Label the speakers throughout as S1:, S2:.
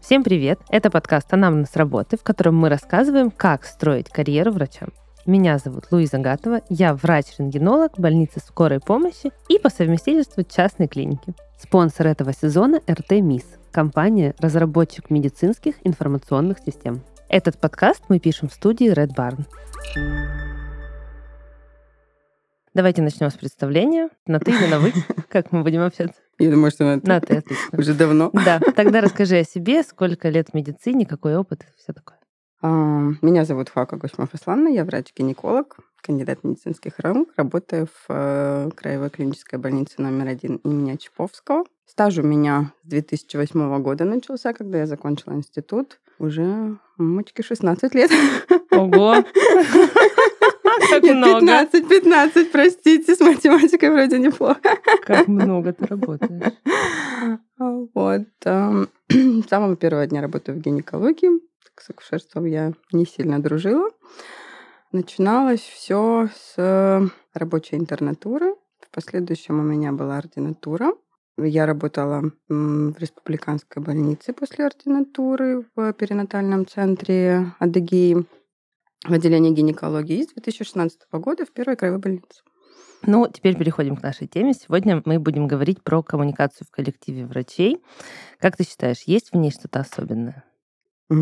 S1: Всем привет! Это подкаст «Анамнез работы», в котором мы рассказываем, как строить карьеру врачам. Меня зовут Луиза Гатова, я врач-рентгенолог больницы скорой помощи и по совместительству частной клиники. Спонсор этого сезона – РТ МИС, компания «Разработчик медицинских информационных систем». Этот подкаст мы пишем в студии Red Barn. Давайте начнем с представления. На ты или на вы? Как мы будем общаться?
S2: Я думаю, что на ты.
S1: На ты, отлично.
S2: Уже давно.
S1: Да, тогда расскажи о себе, сколько лет в медицине, какой опыт, все такое.
S2: А, Меня зовут Фака Гусьмов Исланна, я врач-гинеколог, кандидат медицинских наук, работаю в э, Краевой клинической больнице номер один имени Чаповского. Стаж у меня с 2008 года начался, когда я закончила институт. Уже, мамочки, 16 лет.
S1: Ого! Как
S2: Нет,
S1: много.
S2: 15, 15, простите, с математикой вроде неплохо.
S1: Как много ты работаешь.
S2: Вот. эм, С самого первого дня работы в гинекологии. С акушерством я не сильно дружила. Начиналось все с рабочей интернатуры. В последующем у меня была ординатура. Я работала в республиканской больнице после ординатуры в перинатальном центре Адыгеи в отделении гинекологии с 2016 года в первой краевой больнице.
S1: Ну, теперь переходим к нашей теме. Сегодня мы будем говорить про коммуникацию в коллективе врачей. Как ты считаешь, есть в ней что-то особенное?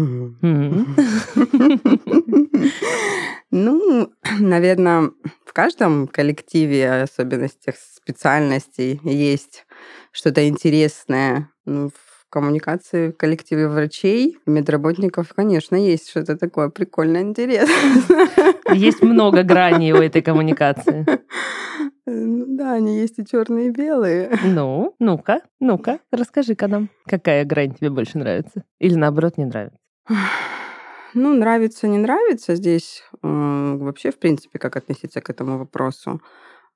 S2: Ну, наверное, в каждом коллективе, особенностях специальностей, есть что-то интересное. Ну, в коммуникации в коллективе врачей, медработников, конечно, есть что-то такое прикольное, интересное.
S1: Есть много граней у этой коммуникации.
S2: Ну да, они есть и черные, и белые.
S1: Ну, ну-ка, ну-ка, расскажи-ка нам, какая грань тебе больше нравится? Или наоборот, не нравится?
S2: Ну, нравится, не нравится здесь э, вообще, в принципе, как относиться к этому вопросу.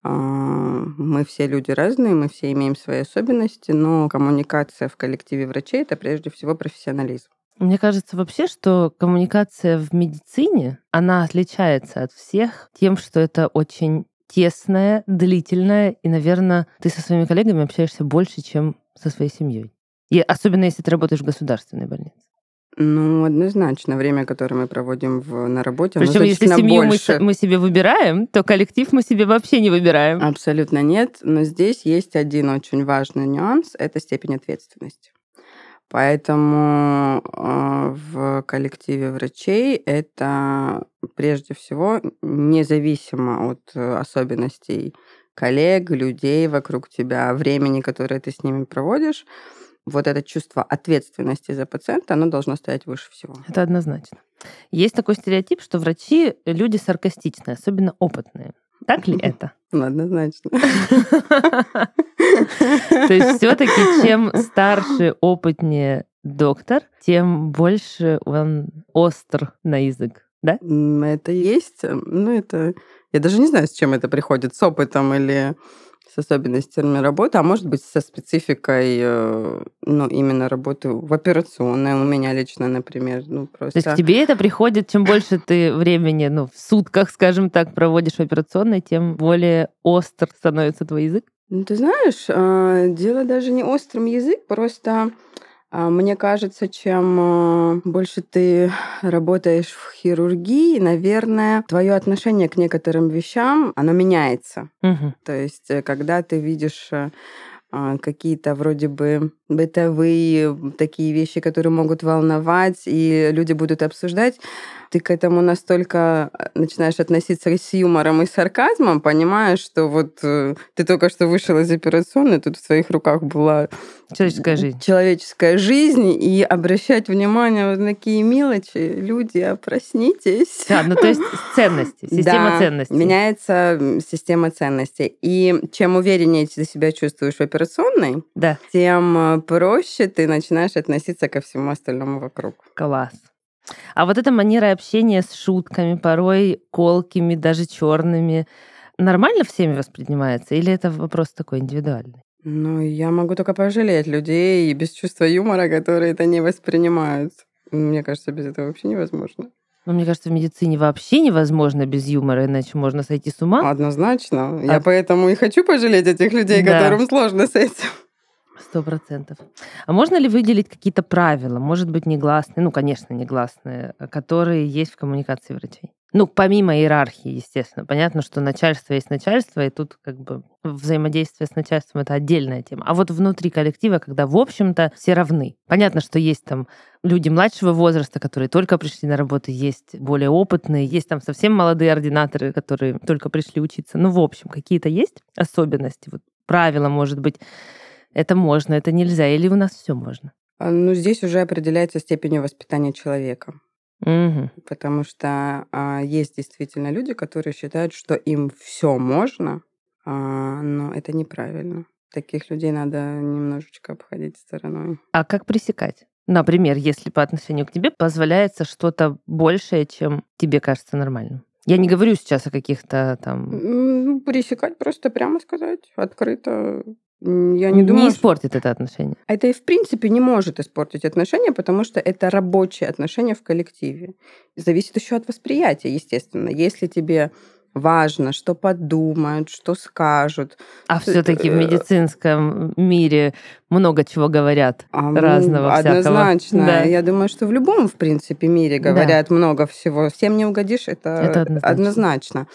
S2: А, Мы все люди разные, мы все имеем свои особенности, но коммуникация в коллективе врачей это прежде всего профессионализм.
S1: Мне кажется вообще, что коммуникация в медицине, она отличается от всех тем, что это очень тесная, длительная, и, наверное, ты со своими коллегами общаешься больше, чем со своей семьей. И особенно если ты работаешь в государственной больнице.
S2: Ну, однозначно, время, которое мы проводим в, на работе,
S1: Причем, если семью мы,
S2: больше.
S1: с- мы себе выбираем, то коллектив мы себе вообще не выбираем.
S2: Абсолютно нет, но здесь есть один очень важный нюанс – это степень ответственности. Поэтому э, в коллективе врачей это прежде всего независимо от э, особенностей коллег, людей вокруг тебя, времени, которое ты с ними проводишь, вот это чувство ответственности за пациента, оно должно стоять выше всего.
S1: Это однозначно. Есть такой стереотип, что врачи люди саркастичные, особенно опытные. Так ли это?
S2: Ну, однозначно.
S1: То есть все-таки чем старше, опытнее доктор, тем больше он остр на язык. Да?
S2: Это есть, э, ну это, я даже не знаю, с чем это приходит, с опытом или с особенностями работы, а может быть со спецификой, э, ну именно работы в операционной у меня лично, например, ну
S1: То есть к
S2: просто.
S1: тебе это приходит, чем больше ты времени, ну, в сутках, скажем так, проводишь в операционной, тем более остр становится твой язык.
S2: Ну, ты знаешь, а, дело даже не острым язык, просто мне кажется, чем а, больше ты работаешь в хирургии, наверное, твое отношение к некоторым вещам, оно меняется.
S1: Мгм.
S2: То есть, э, когда ты видишь э, а, какие-то вроде бы бытовые такие вещи, которые могут волновать, и люди будут обсуждать, ты к этому настолько э, начинаешь относиться с юмором и сарказмом, понимаешь, что вот э, ты только что вышел из операционной, тут в твоих руках была
S1: Человеческая жизнь.
S2: человеческая жизнь, и обращать внимание вот на такие мелочи, люди, проснитесь.
S1: Да, ну то есть ценности, система
S2: Да,
S1: ценностей.
S2: Меняется система ценностей. И чем увереннее ты себя чувствуешь в операционной,
S1: Да,
S2: тем э, проще ты начинаешь относиться ко всему остальному вокруг.
S1: класс. А вот эта манера общения с шутками, порой колкими, даже черными, нормально всеми воспринимается? Или это вопрос такой индивидуальный?
S2: Ну, я могу только пожалеть людей без чувства юмора, которые это не воспринимают. Мне кажется, без этого вообще невозможно.
S1: Ну, мне кажется, в медицине вообще невозможно без юмора, иначе можно сойти с ума.
S2: Однозначно. Я поэтому и хочу пожалеть этих людей,
S1: Да.
S2: которым сложно с этим.
S1: Сто процентов. А можно ли выделить какие-то правила, может быть, негласные, ну, конечно, негласные, э, которые есть в коммуникации врачей? Ну, помимо иерархии, естественно. Понятно, что начальство есть начальство, и тут как бы взаимодействие с начальством — это отдельная тема. А вот внутри коллектива, когда, в общем-то, все равны. Понятно, что есть там люди младшего возраста, которые только пришли на работу, есть более опытные, есть там совсем молодые ординаторы, которые только пришли учиться. Ну, в общем, какие-то есть особенности, вот правила, может быть, это можно, это нельзя, или у нас все можно?
S2: А, Ну, здесь уже определяется степень воспитания человека.
S1: Мгм.
S2: Потому что а, есть действительно люди, которые считают, что им все можно, а, но это неправильно. Таких людей надо немножечко обходить стороной.
S1: А как пресекать? Например, если по отношению к тебе позволяется что-то большее, чем тебе кажется нормальным. Я не говорю сейчас о каких-то там...
S2: Ну, пересекать просто прямо сказать, открыто. Я не думаю, что-
S1: испортит это отношение.
S2: Это и в принципе не может испортить отношения, потому что это рабочие отношения в коллективе. Зависит еще от восприятия, естественно. Если тебе важно, что подумают, что скажут.
S1: А
S2: Т-
S1: все-таки в
S2: э,
S1: медицинском мире много чего говорят.
S2: а,
S1: Разного всякого.
S2: Однозначно.
S1: Да.
S2: Я думаю, что в любом, в принципе, мире
S1: Да.
S2: говорят много всего. Всем не угодишь, это,
S1: Это однозначно.
S2: однозначно.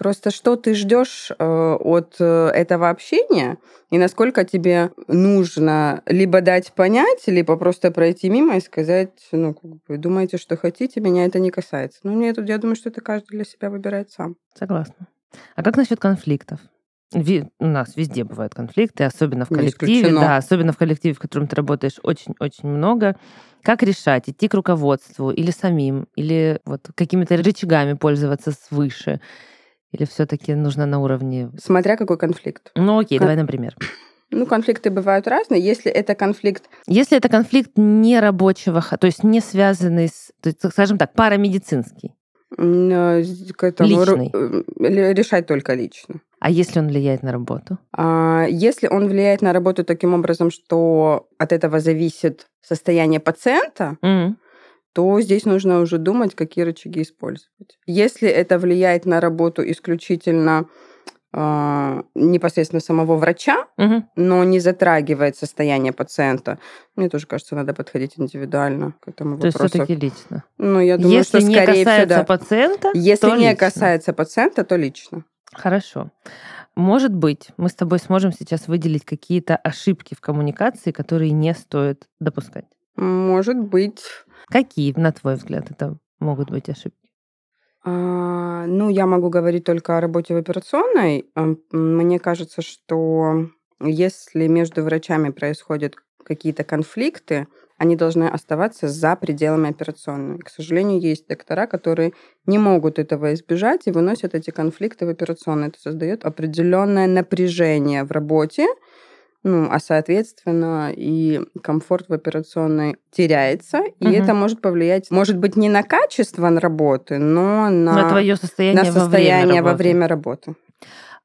S2: Просто что ты ждешь э, от э, этого общения и насколько тебе нужно либо дать понять, либо просто пройти мимо и сказать, ну, как бы, думаете, что хотите, меня это не касается. Ну, нет, я думаю, что это каждый для себя выбирает сам.
S1: Согласна. А как насчет конфликтов? У нас везде бывают конфликты, особенно в коллективе. Да, особенно в коллективе, в котором ты работаешь очень-очень много. Как решать? Идти к руководству или самим, или вот какими-то рычагами пользоваться свыше? Или все-таки нужно на уровне...
S2: Смотря какой конфликт.
S1: Ну окей,
S2: Кон-
S1: давай, например.
S2: Ну, конфликты бывают разные. Если это конфликт
S1: Если это конфликт не рабочего, то есть не связанный с, то есть, скажем так, парамедицинский,
S2: с- к этому
S1: Личный.
S2: э, решать только лично.
S1: а если он влияет на работу?
S2: А, Если он влияет на работу таким образом, что от этого зависит состояние пациента,
S1: М.
S2: то здесь нужно уже думать, какие рычаги использовать. Если это влияет на работу исключительно а, непосредственно самого врача,
S1: Мгм.
S2: но не затрагивает состояние пациента, мне тоже кажется, надо подходить индивидуально к этому
S1: То есть
S2: вопросу.
S1: все-таки лично.
S2: Ну, я думаю,
S1: если
S2: что
S1: не
S2: скорее всего,
S1: касается
S2: да.
S1: пациента,
S2: Если
S1: то
S2: не
S1: лично.
S2: касается пациента, то лично.
S1: Хорошо. Может быть, мы с тобой сможем сейчас выделить какие-то ошибки в коммуникации, которые не стоит допускать.
S2: Может быть,
S1: Какие, на твой взгляд, это могут быть ошибки?
S2: А, Ну, я могу говорить только о работе в операционной. Ам, Мне кажется, что если между врачами происходят какие-то конфликты, они должны оставаться за пределами операционной. К сожалению, есть доктора, которые не могут этого избежать и выносят эти конфликты в операционной. Это создает определенное напряжение в работе, ну, а соответственно и комфорт в операционной теряется, и
S1: Мгм.
S2: это может повлиять, может быть, не на качество работы, но на,
S1: На твое состояние,
S2: на
S1: во время
S2: состояние во
S1: работы.
S2: время работы.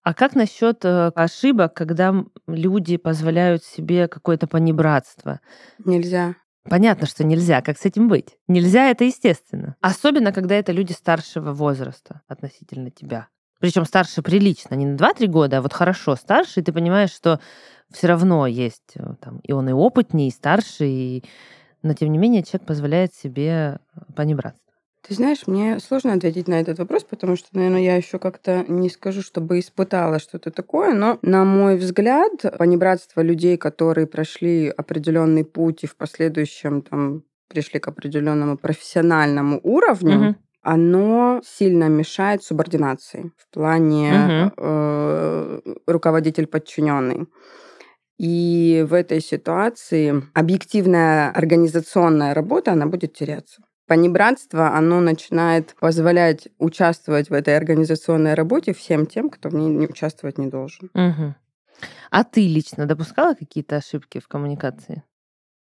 S1: А как насчет э, ошибок, когда люди позволяют себе какое-то понебратство?
S2: Нельзя.
S1: Понятно, что нельзя. Как с этим быть? Нельзя, это естественно. Особенно, когда это люди старшего возраста относительно тебя. Причем старше прилично, не на 2-3 года, а вот хорошо старше, и ты понимаешь, что все равно есть э, там, и он и опытнее, и старше, и... но тем не менее человек позволяет себе э, понебратство.
S2: Ты знаешь, мне сложно ответить на этот вопрос, потому что, наверное, я еще как-то не скажу, чтобы испытала что-то такое, но, на мой взгляд, понебратство людей, которые прошли определенный путь и в последующем там пришли к определенному профессиональному уровню,
S1: Мгм.
S2: Оно сильно мешает субординации в плане
S1: Мгм.
S2: э, руководитель подчиненный. И в этой ситуации объективная организационная работа, она будет теряться. Понебратство, оно начинает позволять участвовать в этой организационной работе всем тем, кто в ней не участвовать не должен.
S1: Мгм. А ты лично допускала какие-то ошибки в коммуникации?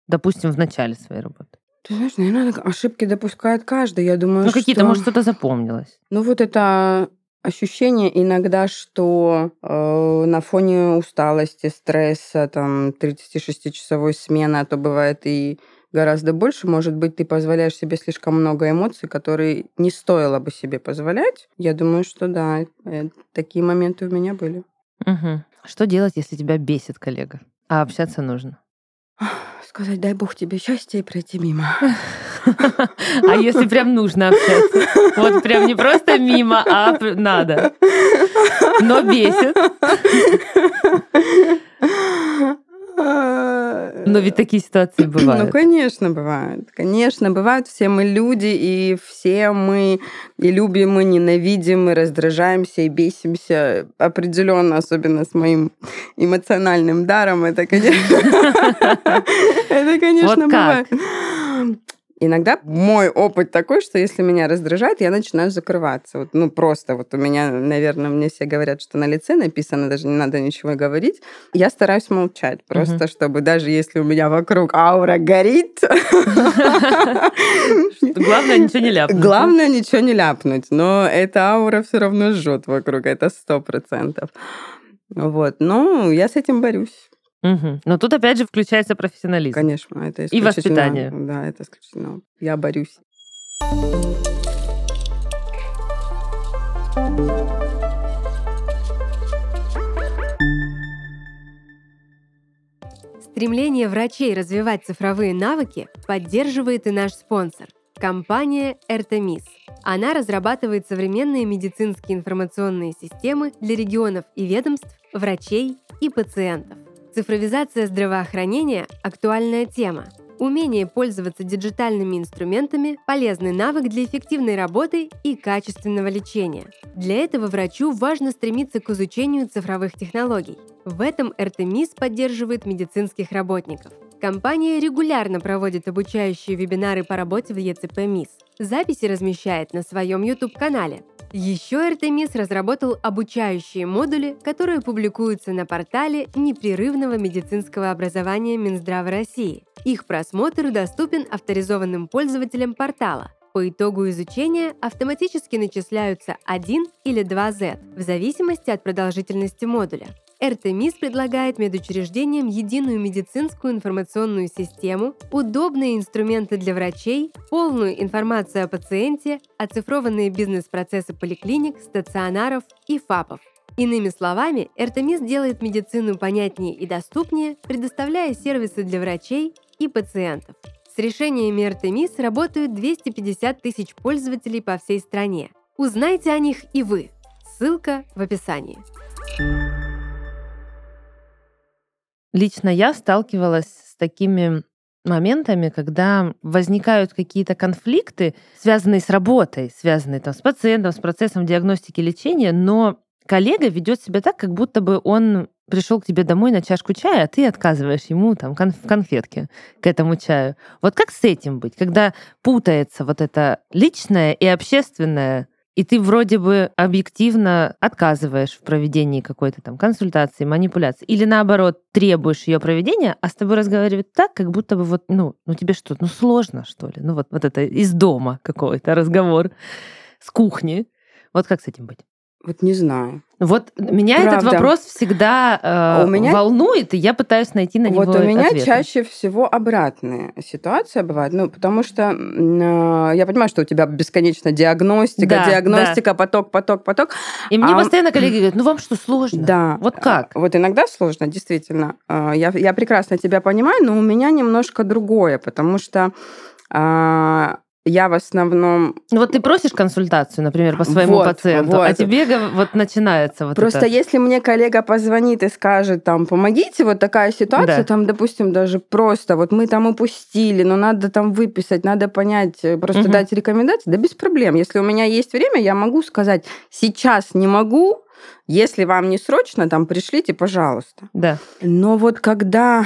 S1: Допустим, в начале своей работы.
S2: Ты знаешь, наверное, ошибки допускает каждый. Я думаю,
S1: Ну, какие-то,
S2: что-
S1: может, что-то запомнилось.
S2: Ну вот это ощущение иногда, что э, на фоне усталости, стресса, там 36-часовой смены, а то бывает и гораздо больше. Может быть, ты позволяешь себе слишком много эмоций, которые не стоило бы себе позволять. Я думаю, что да, э, такие моменты у меня были.
S1: Угу. Что делать, если тебя бесит коллега, а общаться нужно?
S2: Сказать, дай бог тебе счастья и пройти мимо.
S1: А если прям нужно общаться? Вот прям не просто мимо, а надо. Но бесит. Но ведь такие ситуации бывают.
S2: Ну, конечно, бывают. Конечно, бывают. Все мы люди, и все мы и любим, и ненавидим, и раздражаемся, и бесимся. Определенно, особенно с моим эмоциональным даром. Это, конечно, это, конечно, бывает. Иногда мой опыт такой, что если меня раздражает, я начинаю закрываться. Вот, ну, просто вот у меня, наверное, мне все говорят, что на лице написано, даже не надо ничего говорить. Я стараюсь молчать, просто угу. чтобы даже если у меня вокруг аура горит...
S1: Главное ничего не ляпнуть.
S2: Главное ничего не ляпнуть, но эта аура все равно жжет вокруг, это сто процентов. Вот, ну, я с этим борюсь.
S1: Угу. Но тут опять же включается профессионализм.
S2: Конечно, это
S1: И воспитание.
S2: Да, это исключительно. Я борюсь.
S3: Стремление врачей развивать цифровые навыки поддерживает и наш спонсор – компания Эртемис. Она разрабатывает современные медицинские информационные системы для регионов и ведомств, врачей и пациентов. Цифровизация здравоохранения – актуальная тема. Умение пользоваться диджитальными инструментами – полезный навык для эффективной работы и качественного лечения. Для этого врачу важно стремиться к изучению цифровых технологий. В этом РТМИС поддерживает медицинских работников. Компания регулярно проводит обучающие вебинары по работе в ЕЦП МИС. Записи размещает на своем YouTube-канале – еще Артемис разработал обучающие модули, которые публикуются на портале непрерывного медицинского образования Минздрава России. Их просмотр доступен авторизованным пользователям портала. По итогу изучения автоматически начисляются 1 или 2 Z в зависимости от продолжительности модуля. РТМИС предлагает медучреждениям единую медицинскую информационную систему, удобные инструменты для врачей, полную информацию о пациенте, оцифрованные бизнес-процессы поликлиник, стационаров и ФАПов. Иными словами, РТМИС делает медицину понятнее и доступнее, предоставляя сервисы для врачей и пациентов. С решениями РТМИС работают 250 тысяч пользователей по всей стране. Узнайте о них и вы. Ссылка в описании.
S1: Лично я сталкивалась с такими моментами, когда возникают какие-то конфликты, связанные с работой, связанные там, с пациентом, с процессом диагностики лечения, но коллега ведет себя так, как будто бы он пришел к тебе домой на чашку чая, а ты отказываешь ему там в конфетке к этому чаю. Вот как с этим быть, когда путается вот это личное и общественное и ты вроде бы объективно отказываешь в проведении какой-то там консультации, манипуляции, или наоборот требуешь ее проведения, а с тобой разговаривают так, как будто бы вот, ну, ну тебе что, ну сложно что ли, ну вот, вот это из дома какой-то разговор, с кухни. Вот как с этим быть?
S2: Вот не знаю.
S1: Вот меня Правда. этот вопрос всегда э, у меня... волнует, и я пытаюсь найти на него
S2: Вот у меня
S1: ответы.
S2: чаще всего обратная ситуация бывает, ну потому что э, я понимаю, что у тебя бесконечно диагностика, да, диагностика, да. поток, поток, поток.
S1: И мне а... постоянно коллеги говорят, ну вам что сложно?
S2: Да.
S1: Вот как?
S2: Вот иногда сложно, действительно. Э, я я прекрасно тебя понимаю, но у меня немножко другое, потому что а, я в основном...
S1: Ну вот ты просишь консультацию, например, по своему
S2: вот,
S1: пациенту,
S2: вот.
S1: а тебе вот начинается вот
S2: Просто
S1: это.
S2: если мне коллега позвонит и скажет, там, помогите, вот такая ситуация, да. там, допустим, даже просто, вот мы там упустили, но надо там выписать, надо понять, э, просто угу. дать рекомендации, да без проблем. Если у меня есть время, я могу сказать, сейчас не могу, если вам не срочно, там пришлите, пожалуйста.
S1: Да.
S2: Но вот когда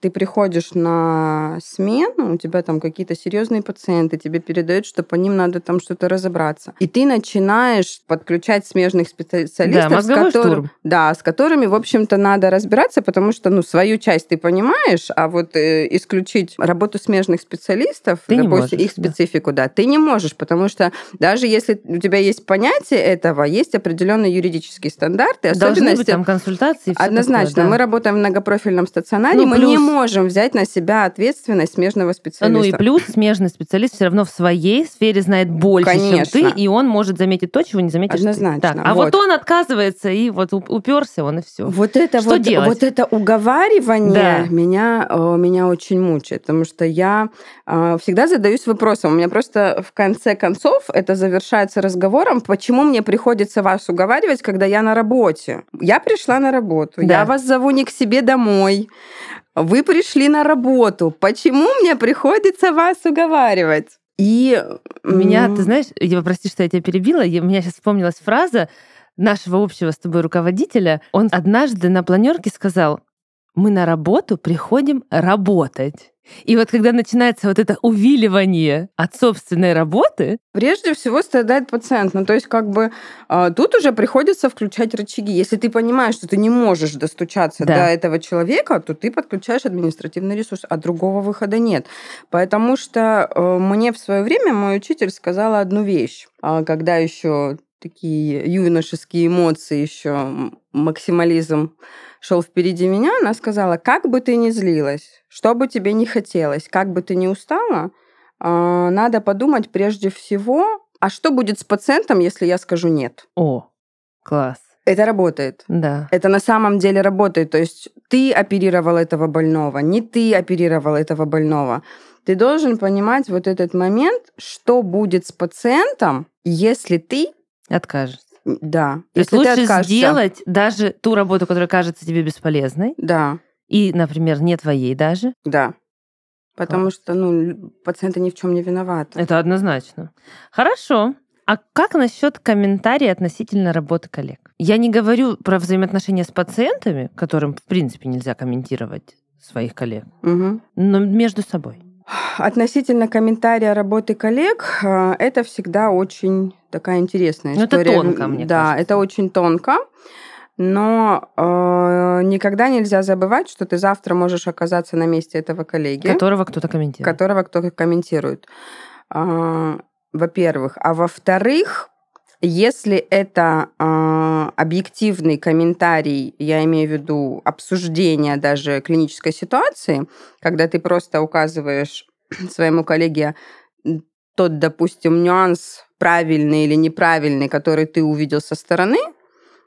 S2: ты приходишь на смену, у тебя там какие-то серьезные пациенты, тебе передают, что по ним надо там что-то разобраться. И ты начинаешь подключать смежных специалистов,
S1: да,
S2: с, которым, да, с которыми, в общем-то, надо разбираться, потому что, ну, свою часть ты понимаешь, а вот э, исключить работу смежных специалистов,
S1: ты
S2: допустим, их специфику, да. да, ты не можешь, потому что даже если у тебя есть понятие этого, есть определенные юридические стандарты, особенности.
S1: Должны быть там консультации.
S2: Однозначно.
S1: Такое, да.
S2: Мы работаем в многопрофильном стационаре,
S1: ну,
S2: мы не можем взять на себя ответственность смежного специалиста.
S1: Ну и плюс смежный специалист все равно в своей сфере знает больше,
S2: Конечно.
S1: чем ты, и он может заметить то, чего не заметишь ты.
S2: Однозначно.
S1: Так, а вот.
S2: Вот.
S1: он отказывается, и вот уп- уперся он, и все.
S2: Вот это
S1: Что
S2: вот,
S1: делать?
S2: вот это уговаривание
S1: Да.
S2: меня, э, меня очень мучает, потому что я э, всегда задаюсь вопросом. У меня просто в конце концов это завершается разговором, почему мне приходится вас уговаривать, когда я на работе. Я пришла на работу,
S1: Да.
S2: я вас зову не к себе домой. Вы пришли на работу. Почему мне приходится вас уговаривать? И
S1: У меня, ты знаешь, я прости, что я тебя перебила, я- у меня сейчас вспомнилась фраза нашего общего с тобой руководителя. Он однажды на планерке сказал, мы на работу приходим работать. И вот когда начинается вот это увиливание от собственной работы,
S2: Прежде всего страдает пациент. Ну, то есть, как бы а, тут уже приходится включать рычаги. Если ты понимаешь, что ты не можешь достучаться
S1: Да.
S2: до этого человека, то ты подключаешь административный ресурс, а другого выхода нет. Потому что э, мне в свое время мой учитель сказала одну вещь, а, когда еще такие юношеские эмоции, еще максимализм шел впереди меня, она сказала, как бы ты ни злилась, что бы тебе ни хотелось, как бы ты ни устала, а, надо подумать прежде всего, а что будет с пациентом, если я скажу нет?
S1: о, класс,
S2: Это работает.
S1: да.
S2: Это на самом деле работает. То есть ты оперировал этого больного, не ты оперировал этого больного. Ты должен понимать вот этот момент, что будет с пациентом, если ты,
S1: Откажешься.
S2: Да,
S1: То есть лучше
S2: откажешься.
S1: сделать даже ту работу, которая кажется тебе бесполезной,
S2: Да,
S1: и, например, не твоей даже.
S2: да. Потому что, ну, пациенты ни в чем не виноваты.
S1: Это однозначно. Хорошо. А как насчет комментариев относительно работы коллег? Я не говорю про взаимоотношения с пациентами, которым, в принципе, нельзя комментировать своих коллег,
S2: Мгм.
S1: но между собой.
S2: Относительно комментария работы коллег, э, это всегда очень такая интересная
S1: Ну, это
S2: история.
S1: тонко, мне
S2: Да,
S1: кажется.
S2: это очень тонко. Но э, никогда нельзя забывать, что ты завтра можешь оказаться на месте этого коллеги,
S1: Которого кто-то комментирует.
S2: которого кто-то комментирует. А, во-первых. А во-вторых, если это а, объективный комментарий, я имею в виду обсуждение даже клинической ситуации, когда ты просто указываешь своему коллеге тот, допустим, нюанс правильный или неправильный, который ты увидел со стороны,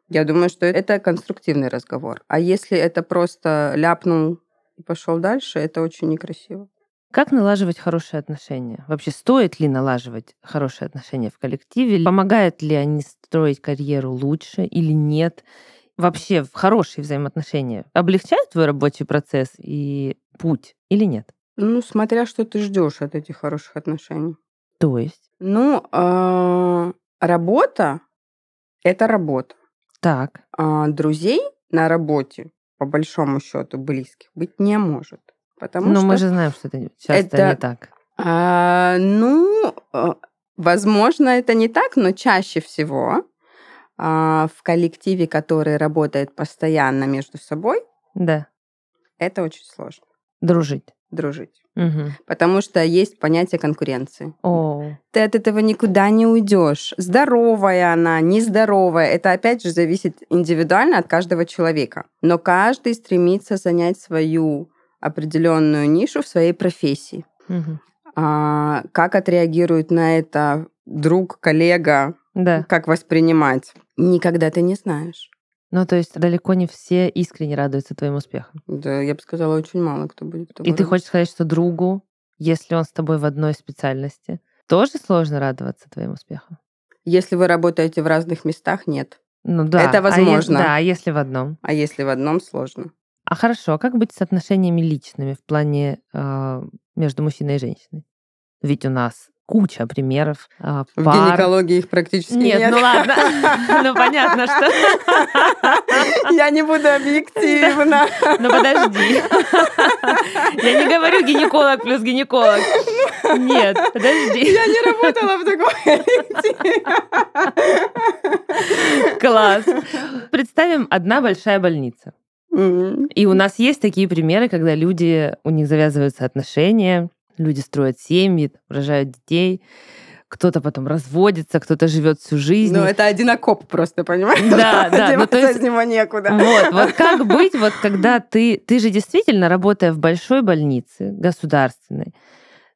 S2: я думаю, что это конструктивный разговор. А если это просто ляпнул и пошел дальше, это очень некрасиво.
S1: Как налаживать хорошие отношения? Вообще, стоит ли налаживать хорошие отношения в коллективе? Помогают ли они строить карьеру лучше или нет? Вообще, в хорошие взаимоотношения облегчают твой рабочий процесс и путь или нет?
S2: Ну, смотря что ты ждешь от этих хороших отношений.
S1: То есть,
S2: Ну, а, работа это работа.
S1: так,
S2: А друзей на работе, по большому счету, близких быть не может. Потому
S1: но
S2: что,
S1: мы же знаем, что это часто
S2: это-
S1: не так.
S2: а, ну, а, возможно, это не так, но чаще всего а, в коллективе, который работает постоянно между собой,
S1: Да,
S2: это очень сложно
S1: дружить.
S2: дружить.
S1: Мгм.
S2: Потому что есть понятие конкуренции.
S1: О,
S2: ты от этого никуда не уйдешь. Здоровая она, нездоровая, это опять же зависит индивидуально от каждого человека. Но каждый стремится занять свою определенную нишу в своей профессии.
S1: мгм.
S2: А, как отреагирует на это друг, коллега,
S1: да.
S2: как воспринимать? Никогда ты не знаешь.
S1: Ну, то есть далеко не все искренне радуются твоим успехам.
S2: Да, я бы сказала, очень мало кто будет.
S1: И
S2: тобой
S1: ты хочешь сказать, что другу, если он с тобой в одной специальности, тоже сложно радоваться твоим успехам?
S2: Если вы работаете в разных местах, нет.
S1: Ну да.
S2: Это
S1: а ес-
S2: возможно.
S1: да, а если в одном?
S2: А если в одном, сложно.
S1: А хорошо, а как быть с отношениями личными в плане э, между мужчиной и женщиной? Ведь у нас куча примеров
S2: В
S1: пар.
S2: гинекологии их практически нет.
S1: Нет, ну ладно. Ну понятно, что...
S2: Я не буду объективна.
S1: Ну подожди. Я не говорю гинеколог плюс гинеколог. Нет, подожди.
S2: Я не работала в таком коллективе.
S1: Класс. Представим, одна большая больница.
S2: Мгм.
S1: И у нас есть такие примеры, когда люди, у них завязываются отношения, люди строят семьи, рожают детей, кто-то потом разводится, кто-то живет всю жизнь.
S2: Ну, это один окоп просто, понимаешь?
S1: Да, да. Ну, то есть
S2: него некуда.
S1: Вот, вот как быть, вот когда ты, ты же действительно, работая в большой больнице, государственной,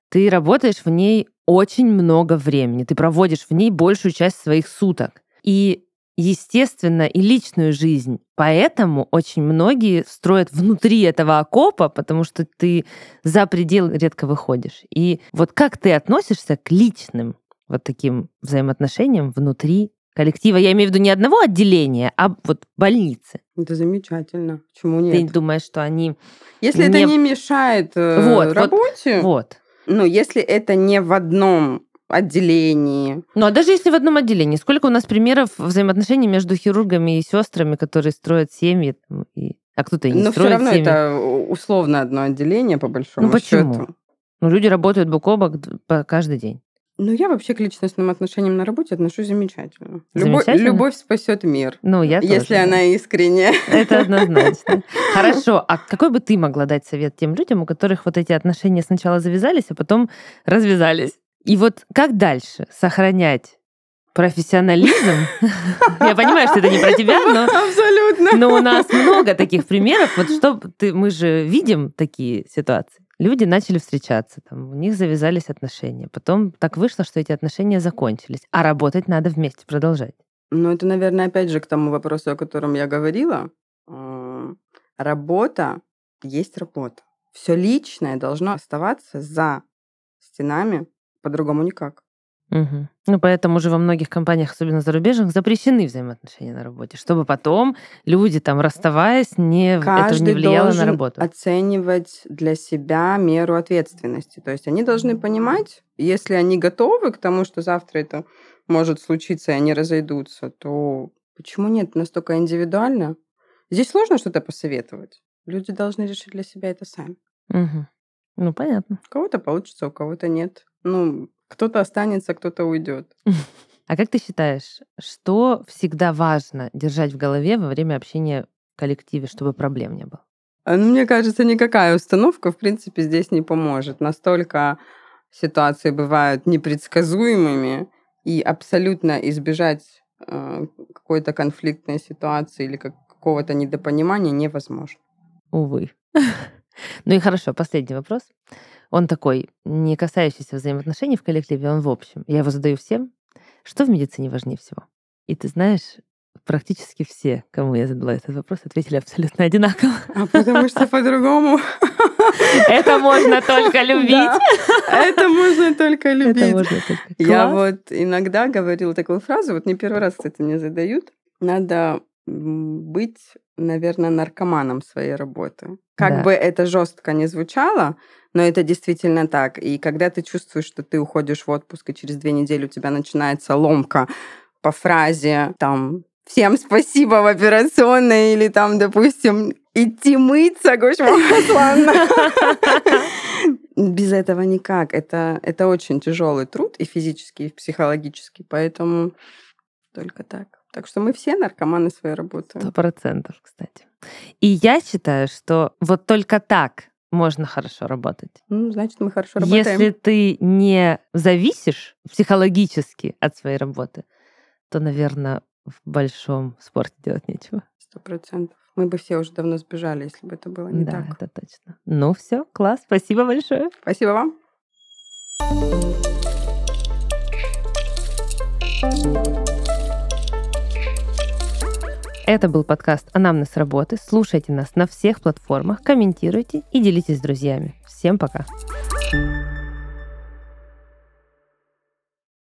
S1: ты работаешь в ней очень много времени, ты проводишь в ней большую часть своих суток. И естественно, и личную жизнь. Поэтому очень многие строят внутри этого окопа, потому что ты за предел редко выходишь. И вот как ты относишься к личным вот таким взаимоотношениям внутри коллектива? Я имею в виду не одного отделения, а вот больницы.
S2: Это замечательно. Почему нет?
S1: Ты думаешь, что они...
S2: Если
S1: не...
S2: это не мешает э,
S1: вот,
S2: работе...
S1: Вот, вот.
S2: Ну, если это не в одном отделении.
S1: Ну, а даже если в одном отделении, сколько у нас примеров взаимоотношений между хирургами и сестрами, которые строят семьи, и... а кто-то и не
S2: Но
S1: строит
S2: все равно
S1: семьи.
S2: это условно одно отделение, по большому
S1: ну, почему?
S2: счету.
S1: Ну, люди работают бок о бок каждый день.
S2: Ну, я вообще к личностным отношениям на работе отношусь замечательно.
S1: Замечательно?
S2: Любовь, любовь спасет мир.
S1: Ну, я
S2: Если
S1: тоже,
S2: она
S1: да.
S2: искренняя.
S1: Это однозначно. Хорошо, а какой бы ты могла дать совет тем людям, у которых вот эти отношения сначала завязались, а потом развязались? И вот как дальше сохранять профессионализм? Я понимаю, что это не про тебя, но
S2: Абсолютно.
S1: но у нас много таких примеров. Вот что ты, мы же видим такие ситуации. Люди начали встречаться, там, у них завязались отношения. Потом так вышло, что эти отношения закончились. А работать надо вместе продолжать.
S2: Ну, это, наверное, опять же к тому вопросу, о котором я говорила. М, Работа есть работа. Все личное должно оставаться за стенами, по-другому никак.
S1: Мгм. Ну, поэтому же во многих компаниях, особенно зарубежных, запрещены взаимоотношения на работе, чтобы потом люди, там, расставаясь, не, это не
S2: Каждый
S1: влияло на
S2: должен
S1: работу.
S2: оценивать для себя меру ответственности. То есть они должны понимать, если они готовы к тому, что завтра это может случиться, и они разойдутся, то почему нет? Настолько индивидуально. Здесь сложно что-то посоветовать. Люди должны решить для себя это сами.
S1: Мгм. Ну, понятно.
S2: У кого-то получится, у кого-то нет. Ну, кто-то останется, кто-то уйдет.
S1: А как ты считаешь, что всегда важно держать в голове во время общения в коллективе, чтобы проблем не было?
S2: А, ну, Мне кажется, никакая установка, в принципе, здесь не поможет. Настолько ситуации бывают непредсказуемыми, и абсолютно избежать э, какой-то конфликтной ситуации или как- какого-то недопонимания невозможно.
S1: Увы. Ну и хорошо, последний вопрос. Он такой, не касающийся взаимоотношений в коллективе, он в общем. Я его задаю всем. Что в медицине важнее всего? И ты знаешь, практически все, кому я задала этот вопрос, ответили абсолютно одинаково.
S2: А потому что по-другому
S1: Это можно только любить.
S2: Да, это можно только
S1: Это
S2: любить.
S1: можно только.
S2: Я
S1: Класс.
S2: вот иногда говорила такую фразу, вот не первый раз, кстати, мне задают. Надо быть, наверное, наркоманом своей работы. Как
S1: Да.
S2: бы это жестко не звучало, но это действительно так. И когда ты чувствуешь, что ты уходишь в отпуск, и через две недели у тебя начинается ломка по фразе там «Всем спасибо в операционной» или там, допустим, «Идти мыться, Гоша Славна». Без этого никак. Это, это очень тяжелый труд и физический, и психологический. Поэтому только так. Так что мы все наркоманы своей работы.
S1: Сто процентов, кстати. И я считаю, что вот только так можно хорошо работать.
S2: Ну, значит, мы хорошо работаем.
S1: Если ты не зависишь психологически от своей работы, то, наверное, в большом спорте делать нечего.
S2: Сто процентов. Мы бы все уже давно сбежали, если бы это было не
S1: да,
S2: так.
S1: это точно. Ну все, класс, спасибо большое.
S2: Спасибо вам.
S1: Это был подкаст «Анамнез работы». Слушайте нас на всех платформах, комментируйте и делитесь с друзьями. Всем пока.
S2: Пока.